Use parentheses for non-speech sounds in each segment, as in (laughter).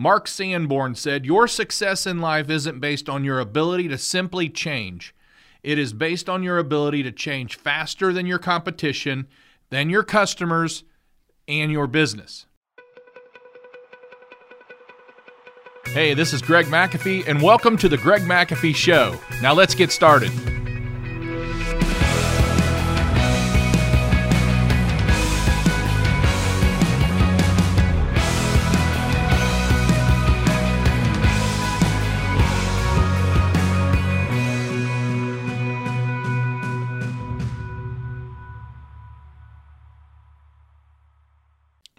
Mark Sanborn said, Your success in life isn't based on your ability to simply change. It is based on your ability to change faster than your competition, than your customers, and your business. Hey, this is Greg McAfee, and welcome to the Greg McAfee Show. Now let's get started.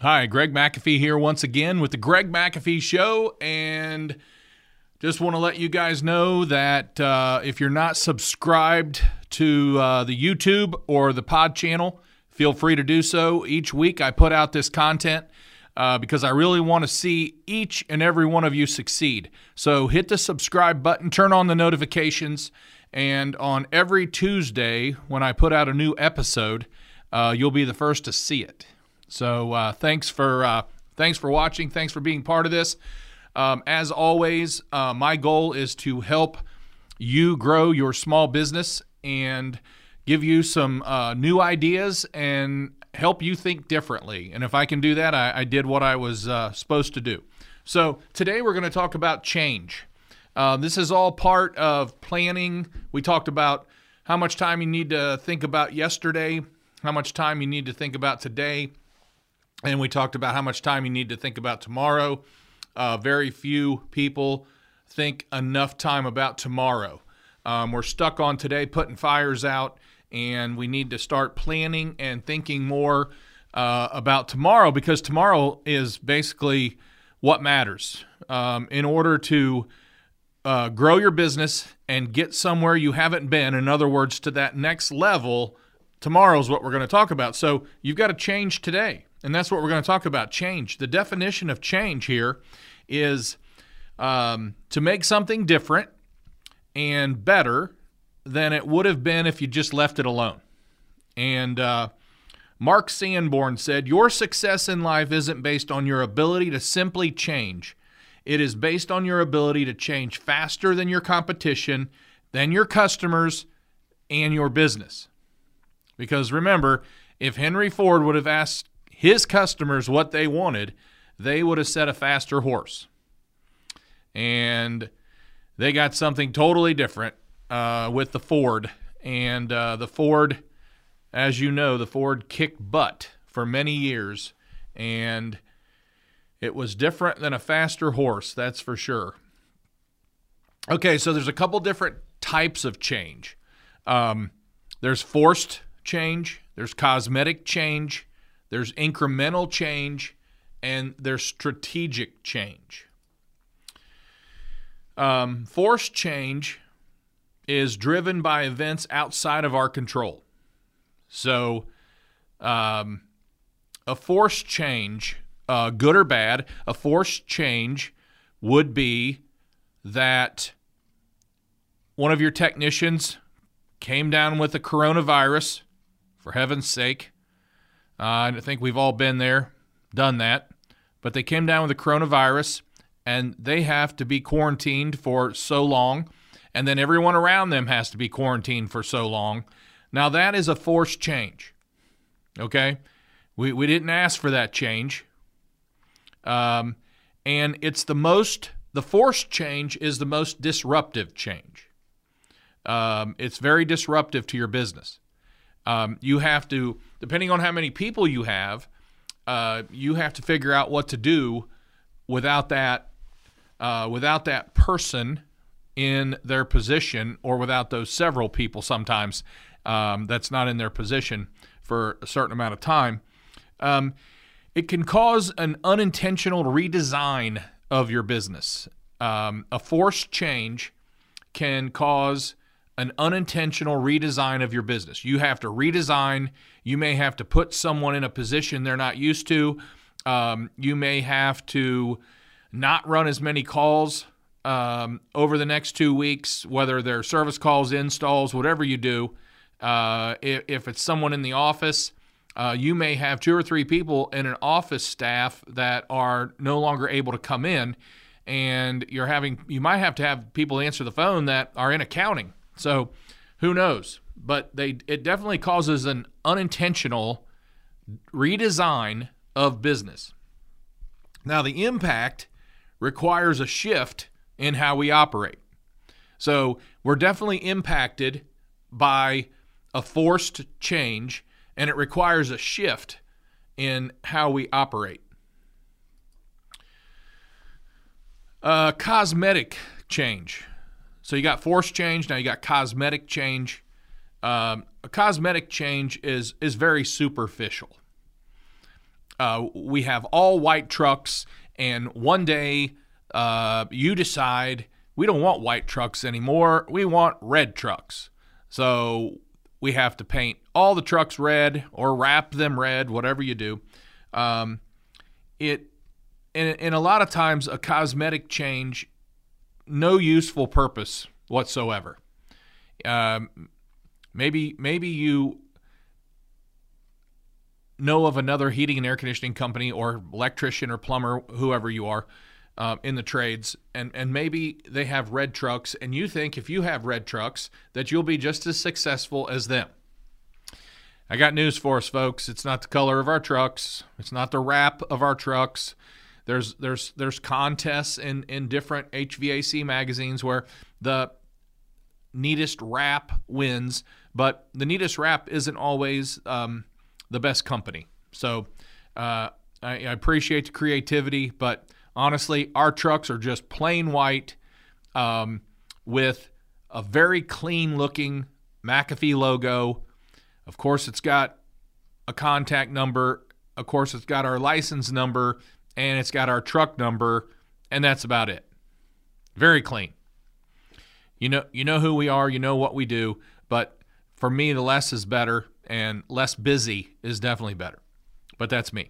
Hi, Greg McAfee here once again with the Greg McAfee Show. And just want to let you guys know that uh, if you're not subscribed to uh, the YouTube or the pod channel, feel free to do so. Each week I put out this content uh, because I really want to see each and every one of you succeed. So hit the subscribe button, turn on the notifications, and on every Tuesday when I put out a new episode, uh, you'll be the first to see it. So uh, thanks for uh, thanks for watching. Thanks for being part of this. Um, as always, uh, my goal is to help you grow your small business and give you some uh, new ideas and help you think differently. And if I can do that, I, I did what I was uh, supposed to do. So today we're going to talk about change. Uh, this is all part of planning. We talked about how much time you need to think about yesterday, how much time you need to think about today, and we talked about how much time you need to think about tomorrow. Uh, very few people think enough time about tomorrow. Um, we're stuck on today, putting fires out, and we need to start planning and thinking more uh, about tomorrow because tomorrow is basically what matters. Um, in order to uh, grow your business and get somewhere you haven't been, in other words, to that next level, tomorrow is what we're going to talk about. So you've got to change today. And that's what we're going to talk about change. The definition of change here is um, to make something different and better than it would have been if you just left it alone. And uh, Mark Sanborn said, Your success in life isn't based on your ability to simply change. It is based on your ability to change faster than your competition, than your customers, and your business. Because remember, if Henry Ford would have asked his customers what they wanted, they would have set a faster horse. And they got something totally different uh, with the Ford. And uh, the Ford, as you know, the Ford kicked butt for many years. And it was different than a faster horse, that's for sure. Okay, so there's a couple different types of change. Um, there's forced change, there's cosmetic change, there's incremental change, and there's strategic change. Um, forced change is driven by events outside of our control. So, um, a forced change, uh, good or bad, a forced change would be that one of your technicians came down with the coronavirus, for heaven's sake, uh, I think we've all been there, done that. But they came down with the coronavirus and they have to be quarantined for so long. And then everyone around them has to be quarantined for so long. Now, that is a forced change. Okay? We, we didn't ask for that change. Um, and it's the most, the forced change is the most disruptive change. Um, it's very disruptive to your business. Um, you have to, depending on how many people you have, uh, you have to figure out what to do without that, uh, without that person in their position, or without those several people. Sometimes um, that's not in their position for a certain amount of time. Um, it can cause an unintentional redesign of your business. Um, a forced change can cause an unintentional redesign of your business. You have to redesign. You may have to put someone in a position they're not used to. Um, you may have to not run as many calls um, over the next two weeks, whether they're service calls, installs, whatever you do. Uh, if, if, it's someone in the office, uh, you may have two or three people in an office staff that are no longer able to come in, and you're having you might have to have people answer the phone that are in accounting. So who knows? But they it definitely causes an unintentional redesign of business. Now the impact requires a shift in how we operate. So we're definitely impacted by a forced change, and it requires a shift in how we operate. Uh, cosmetic change. So you got force change, now you got cosmetic change. Um, a cosmetic change is is very superficial. Uh, we have all white trucks, and one day uh, you decide we don't want white trucks anymore. We want red trucks. So we have to paint all the trucks red or wrap them red, whatever you do. Um, it and, and a lot of times a cosmetic change, no useful purpose whatsoever. Um, maybe maybe you know of another heating and air conditioning company or electrician or plumber, whoever you are, um, in the trades, and and maybe they have red trucks, and you think if you have red trucks that you'll be just as successful as them. I got news for us, folks. It's not the color of our trucks. It's not the wrap of our trucks. There's there's there's contests in in different HVAC magazines where the neatest wrap wins, but the neatest wrap isn't always um, the best company. So uh, I, I appreciate the creativity, but honestly, our trucks are just plain white um, with a very clean looking McAfee logo. Of course, it's got a contact number. Of course, it's got our license number and it's got our truck number, and that's about it. Very clean. You know, you know who we are, you know what we do, but for me, the less is better, and less busy is definitely better. But that's me.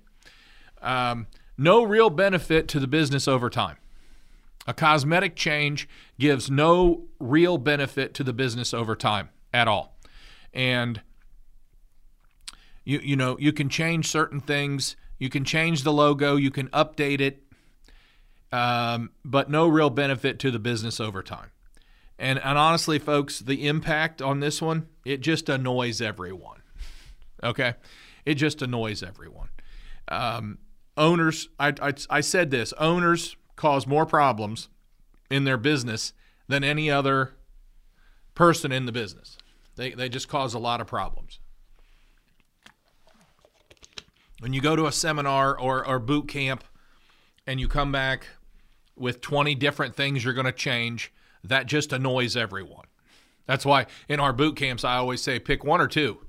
Um, no real benefit to the business over time. A cosmetic change gives no real benefit to the business over time at all. And you you know, you can change certain things, you can change the logo, you can update it, um, but no real benefit to the business over time. And, and honestly, folks, the impact on this one, it just annoys everyone. Okay? It just annoys everyone. Um, owners, I, I, I said this owners cause more problems in their business than any other person in the business. They, they just cause a lot of problems. When you go to a seminar or, or boot camp and you come back with 20 different things you're going to change, that just annoys everyone. That's why in our boot camps, I always say pick one or two.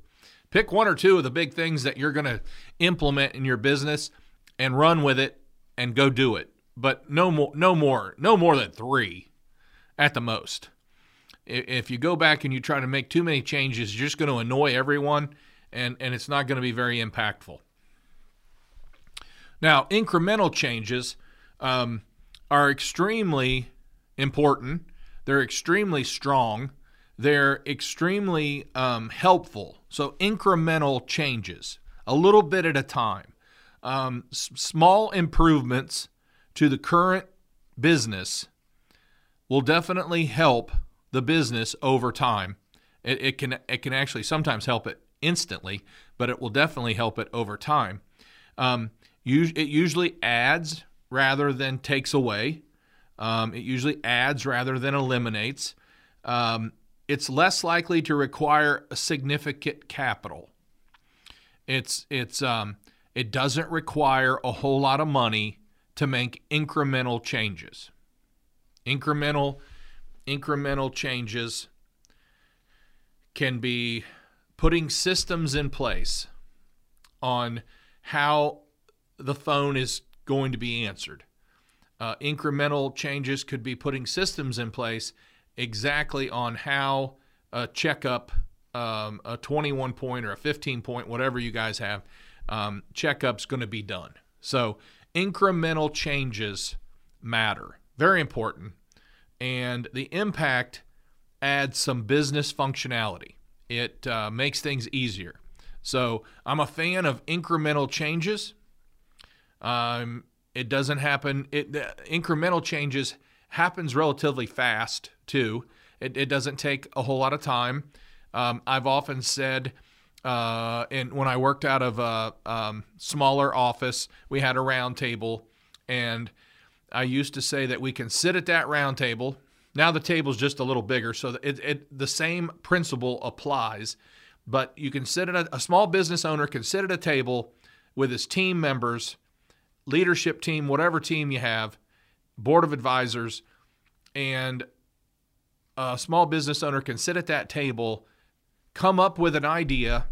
Pick one or two of the big things that you're going to implement in your business and run with it and go do it. But no more, no more, no more than three at the most. If you go back and you try to make too many changes, you're just going to annoy everyone and, and it's not going to be very impactful. Now, incremental changes um, are extremely important, they're extremely strong, they're extremely um, helpful. So, incremental changes, a little bit at a time um, s- small improvements to the current business will definitely help the business over time. It, it, can it can actually sometimes help it instantly, but it will definitely help it over time. Um, it usually adds rather than takes away. Um, it usually adds rather than eliminates. Um, it's less likely to require a significant capital. It's it's um, it doesn't require a whole lot of money to make incremental changes. Incremental incremental changes can be putting systems in place on how the phone is going to be answered. Uh, incremental changes could be putting systems in place exactly on how a checkup, um, a 21 point or a 15 point, whatever you guys have, um, checkup's going to be done. So incremental changes matter, very important, and the impact adds some business functionality. It uh, makes things easier. So I'm a fan of incremental changes. Um, it doesn't happen. It incremental changes happens relatively fast too. It, it doesn't take a whole lot of time. Um, I've often said, uh, and when I worked out of a um, smaller office, we had a round table, and I used to say that we can sit at that round table. Now the table's just a little bigger, so it, it the same principle applies. But you can sit at a, a small business owner can sit at a table with his team members, leadership team, whatever team you have, board of advisors, and a small business owner can sit at that table, come up with an idea,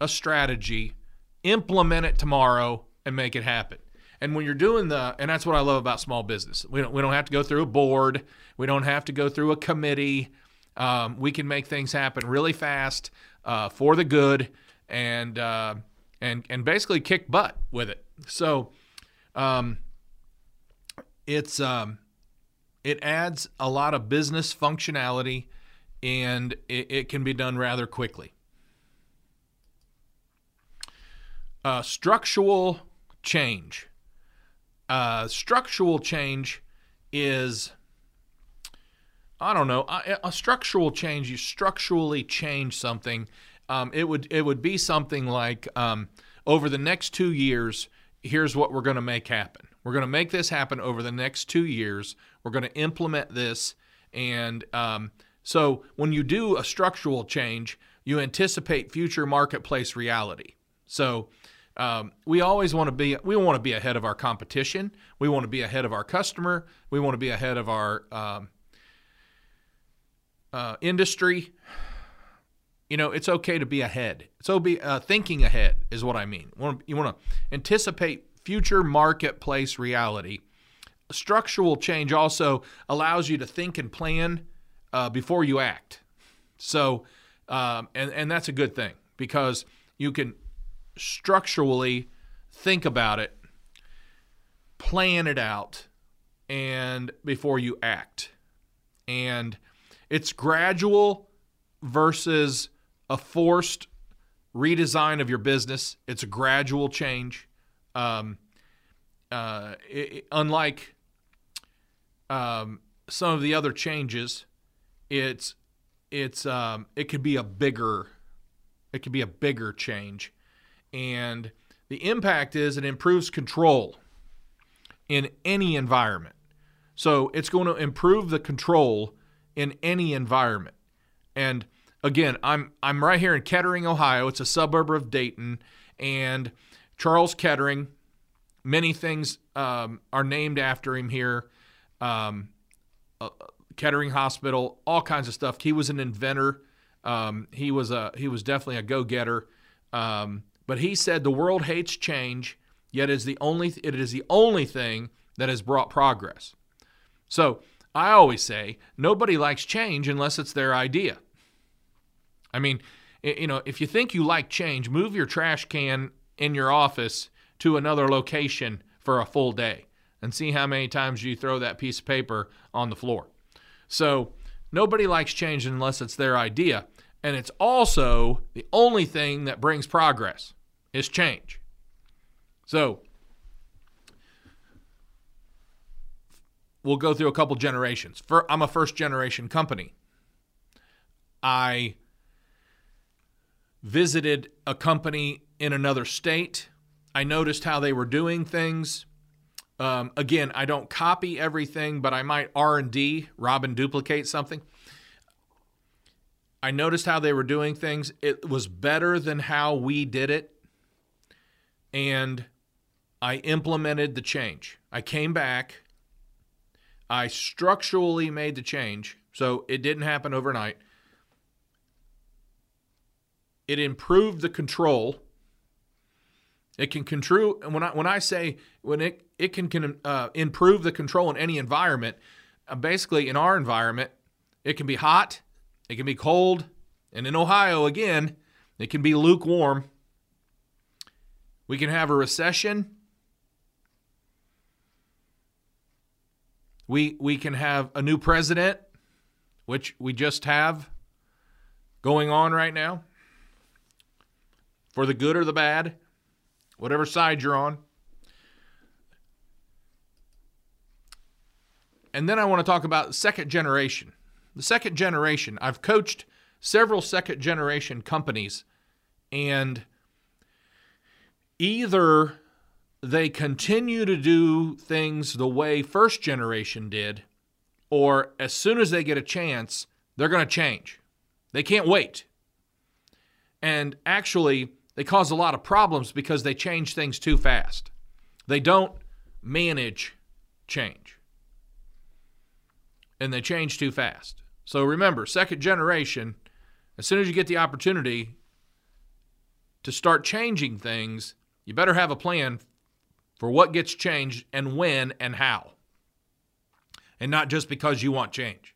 a strategy, implement it tomorrow, and make it happen. And when you're doing the, and that's what I love about small business. We don't, we don't have to go through a board. We don't have to go through a committee. Um, we can make things happen really fast uh, for the good, and uh, and and basically kick butt with it. So, um, it's um, it adds a lot of business functionality and it, it can be done rather quickly. Uh, structural change. Uh, structural change is, I don't know, a, structural change. You structurally change something. Um, it would it would be something like um, over the next two years. Here's what we're going to make happen. We're going to make this happen over the next two years. We're going to implement this. And um, so when you do a structural change, you anticipate future marketplace reality. So um, we always want to be we want to be ahead of our competition. We want to be ahead of our customer. We want to be ahead of our um, uh, industry. You know, it's okay to be ahead. So be uh, thinking ahead is what I mean. You want to anticipate future marketplace reality. Structural change also allows you to think and plan uh, before you act. So, um, and, and that's a good thing because you can structurally think about it, plan it out, and before you act. And it's gradual versus a forced redesign of your business. It's a gradual change. Um, uh, it, unlike um, some of the other changes, it's it's um, it could be a bigger it could be a bigger change, and the impact is it improves control in any environment. So it's going to improve the control in any environment. And again, I'm I'm right here in Kettering, Ohio. It's a suburb of Dayton, and Charles Kettering. Many things um, are named after him here. Um, uh, Kettering Hospital, all kinds of stuff. He was an inventor. Um, he was a he was definitely a go getter. Um, but he said the world hates change, yet is the only it is the only thing that has brought progress. So I always say nobody likes change unless it's their idea. I mean, you know, if you think you like change, move your trash can in your office to another location for a full day and see how many times you throw that piece of paper on the floor. So nobody likes change unless it's their idea. And it's also the only thing that brings progress is change. So we'll go through a couple generations. For, I'm a first generation company. I visited a company in another state. I noticed how they were doing things. Um, again, I don't copy everything, but I might R and D, rob and duplicate something. I noticed how they were doing things. It was better than how we did it, and I implemented the change. I came back. I structurally made the change, so it didn't happen overnight. It improved the control it can control and when I when I say when it it can can uh, improve the control in any environment. Uh, basically, in our environment, it can be hot, it can be cold, and in Ohio again, it can be lukewarm. We can have a recession. We we can have a new president, which we just have going on right now. For the good or the bad, whatever side you're on. And then I want to talk about second generation. The second generation, I've coached several second generation companies, and either they continue to do things the way first generation did, or as soon as they get a chance, they're going to change. They can't wait. And actually, they cause a lot of problems because they change things too fast. They don't manage change. And they change too fast. So remember, second generation, as soon as you get the opportunity to start changing things, you better have a plan for what gets changed and when and how. And not just because you want change.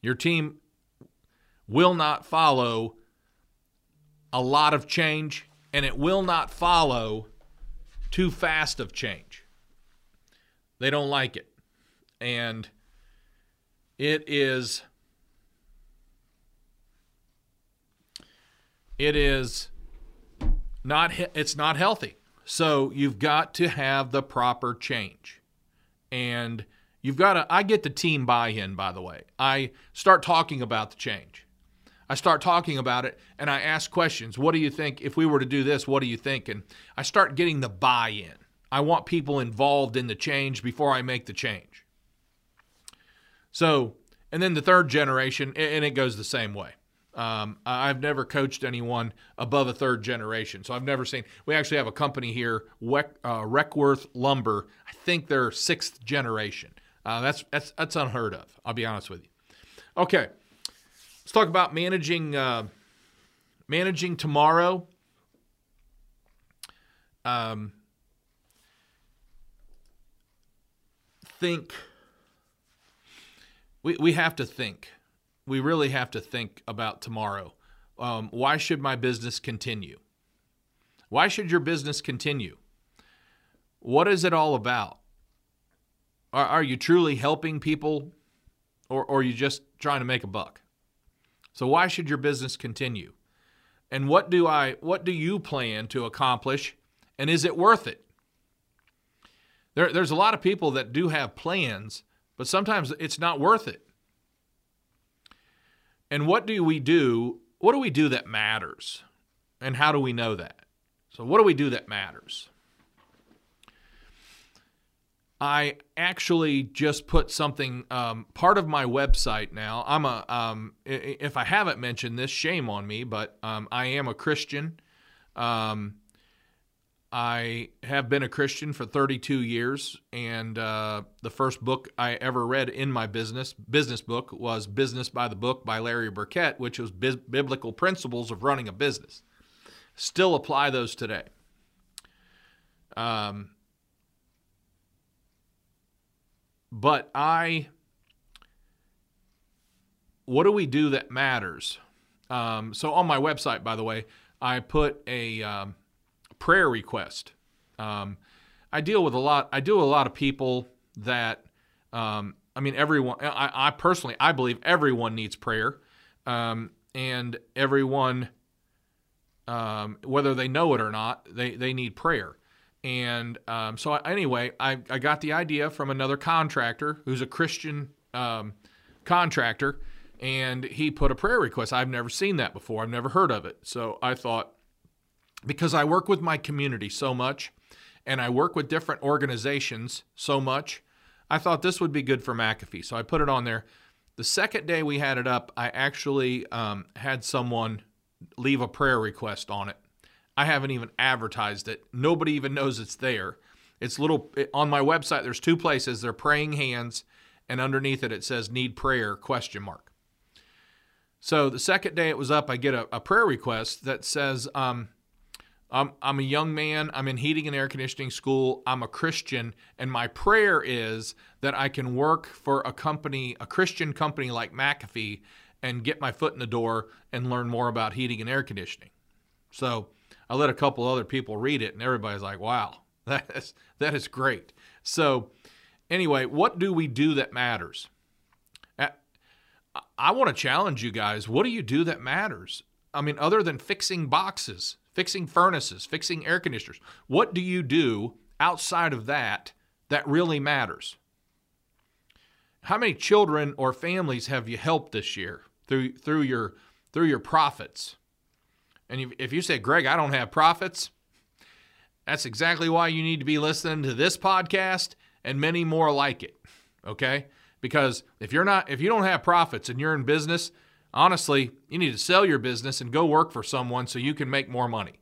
Your team will not follow a lot of change, and it will not follow too fast of change. They don't like it. And it is it is not it's not healthy. So you've got to have the proper change. And you've got to I get the team buy-in by the way. I start talking about the change. I start talking about it and I ask questions. What do you think if we were to do this? What do you think? And I start getting the buy-in. I want people involved in the change before I make the change. So, and then the third generation, and it goes the same way. Um, I've never coached anyone above a third generation, so I've never seen. We actually have a company here, uh, Requarth Lumber. I think they're sixth generation. Uh, that's that's that's unheard of. I'll be honest with you. Okay, let's talk about managing uh, managing tomorrow. Um, think we, we have to think. We really have to think about tomorrow. Um, why should my business continue? Why should your business continue? What is it all about? Are, are you truly helping people or, or are you just trying to make a buck? So why should your business continue? And what do I what do you plan to accomplish and is it worth it? There, there's a lot of people that do have plans, but sometimes it's not worth it. And what do we do? What do we do that matters? And how do we know that? So, what do we do that matters? I actually just put something um, part of my website now. I'm a um, if I haven't mentioned this, shame on me, but um, I am a Christian. Um, I have been a Christian for 32 years, and uh, the first book I ever read in my business business book was "Business by the Book" by Larry Burkett, which was bi- biblical principles of running a business. Still apply those today. Um, but I, what do we do that matters? Um, so on my website, by the way, I put a um, prayer request. Um, I deal with a lot. I with a lot of people that. Um, I mean, everyone. I, I, personally, I believe everyone needs prayer, um, and everyone, um, whether they know it or not, they they need prayer. And um, so, anyway, I, I got the idea from another contractor who's a Christian um, contractor, and he put a prayer request. I've never seen that before. I've never heard of it. So I thought, because I work with my community so much and I work with different organizations so much, I thought this would be good for McAfee. So I put it on there. The second day we had it up, I actually um, had someone leave a prayer request on it. I haven't even advertised it. Nobody even knows it's there. It's little on my website. There's two places. They're praying hands, and underneath it it says "Need prayer?" question mark. So the second day it was up, I get a, a prayer request that says, um, I'm, I'm a young man. I'm in heating and air conditioning school. I'm a Christian. And my prayer is that I can work for a company, a Christian company like McAfee, and get my foot in the door and learn more about heating and air conditioning. So I let a couple other people read it, and everybody's like, wow, (laughs) that is, that is great. So, anyway, what do we do that matters? I want to challenge you guys. What do you do that matters? I mean, other than fixing boxes, fixing furnaces, fixing air conditioners, what do you do outside of that that really matters? How many children or families have you helped this year through through your through your profits? And if you say, Greg, I don't have profits, that's exactly why you need to be listening to this podcast and many more like it. Okay? Because if you're not if you don't have profits and you're in business, honestly, you need to sell your business and go work for someone so you can make more money.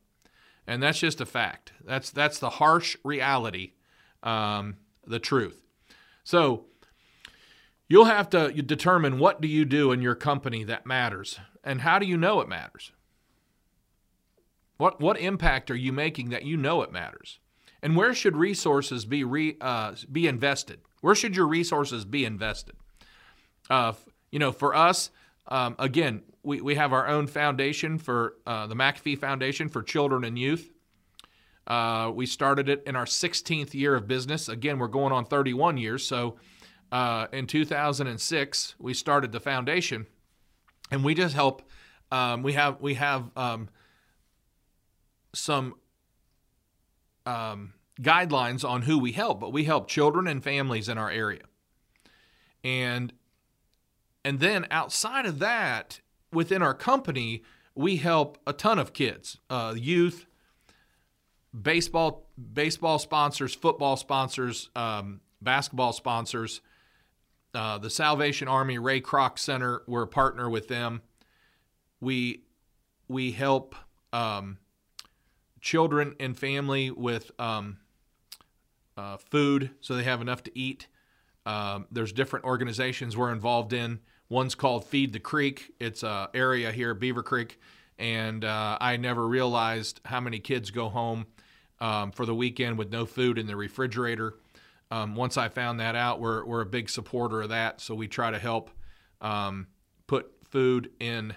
And that's just a fact. That's that's the harsh reality, um, the truth. So you'll have to determine what do you do in your company that matters, and how do you know it matters. What what impact are you making that you know it matters, and where should resources be re, uh, be invested? Where should your resources be invested? Uh, you know, for us, um, again, we, we have our own foundation for uh, the McAfee Foundation for Children and Youth. Uh, we started it in our 16th year of business. Again, we're going on 31 years. So uh, in 2006, we started the foundation, and we just help. Um, we have we have um, some um, guidelines on who we help, but we help children and families in our area. And and then outside of that, within our company, we help a ton of kids, uh, youth, baseball, baseball sponsors, football sponsors, um, basketball sponsors. Uh, the Salvation Army Ray Kroc Center, we're a partner with them. We we help um, children and family with um, uh, food so they have enough to eat. Um, there's different organizations we're involved in. One's called Feed the Creek. It's a area here, Beavercreek, and uh, I never realized how many kids go home um, for the weekend with no food in the refrigerator. Um, once I found that out, we're we're a big supporter of that, so we try to help um, put food in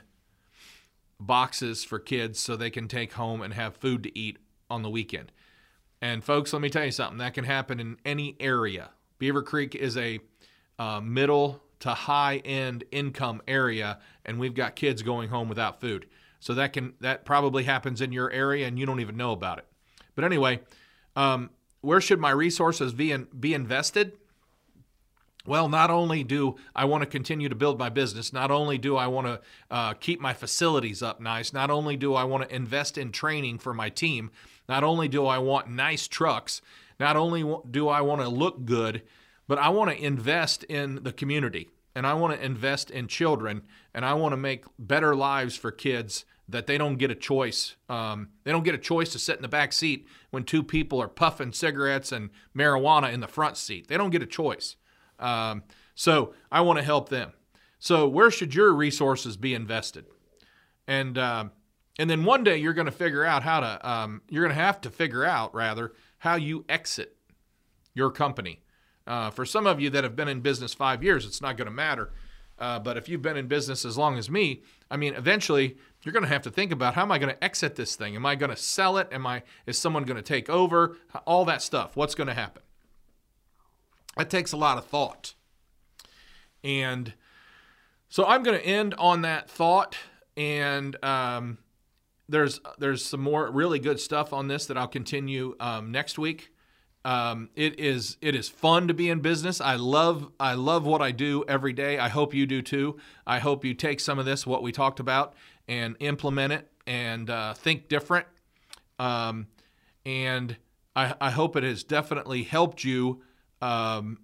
boxes for kids so they can take home and have food to eat on the weekend. And folks, let me tell you something that can happen in any area. Beavercreek is a uh, middle to high end income area, and we've got kids going home without food. So that can that probably happens in your area, and you don't even know about it. But anyway, um, where should my resources be in, be invested? Well, not only do I want to continue to build my business, not only do I want to uh, keep my facilities up nice, not only do I want to invest in training for my team, not only do I want nice trucks, not only do I want to look good, but I want to invest in the community and I want to invest in children and I want to make better lives for kids that they don't get a choice. Um, they don't get a choice to sit in the back seat when two people are puffing cigarettes and marijuana in the front seat. They don't get a choice. Um, so I want to help them. So where should your resources be invested? And uh, and then one day you're going to figure out how to. Um, you're going to have to figure out rather how you exit your company. Uh, for some of you that have been in business five years, it's not going to matter. Uh, but if you've been in business as long as me, I mean, eventually you're going to have to think about how am I going to exit this thing? Am I going to sell it? Am I is someone going to take over? All that stuff. What's going to happen? That takes a lot of thought. And so I'm going to end on that thought. And um, there's there's some more really good stuff on this that I'll continue um, next week. Um, it is it is fun to be in business. I love I love what I do every day. I hope you do too. I hope you take some of this what we talked about and implement it and uh, think different. Um, and I, I, hope it has definitely helped you um,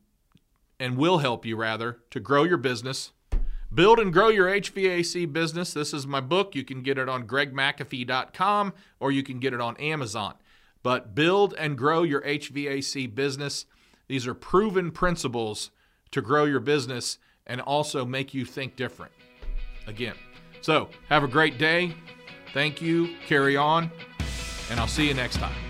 and will help you rather to grow your business. Build and grow your HVAC business. This is my book. You can get it on gregmcafee.com or you can get it on Amazon. But build and grow your HVAC business. These are proven principles to grow your business and also make you think different. Again, so have a great day. Thank you. Carry on. And I'll see you next time.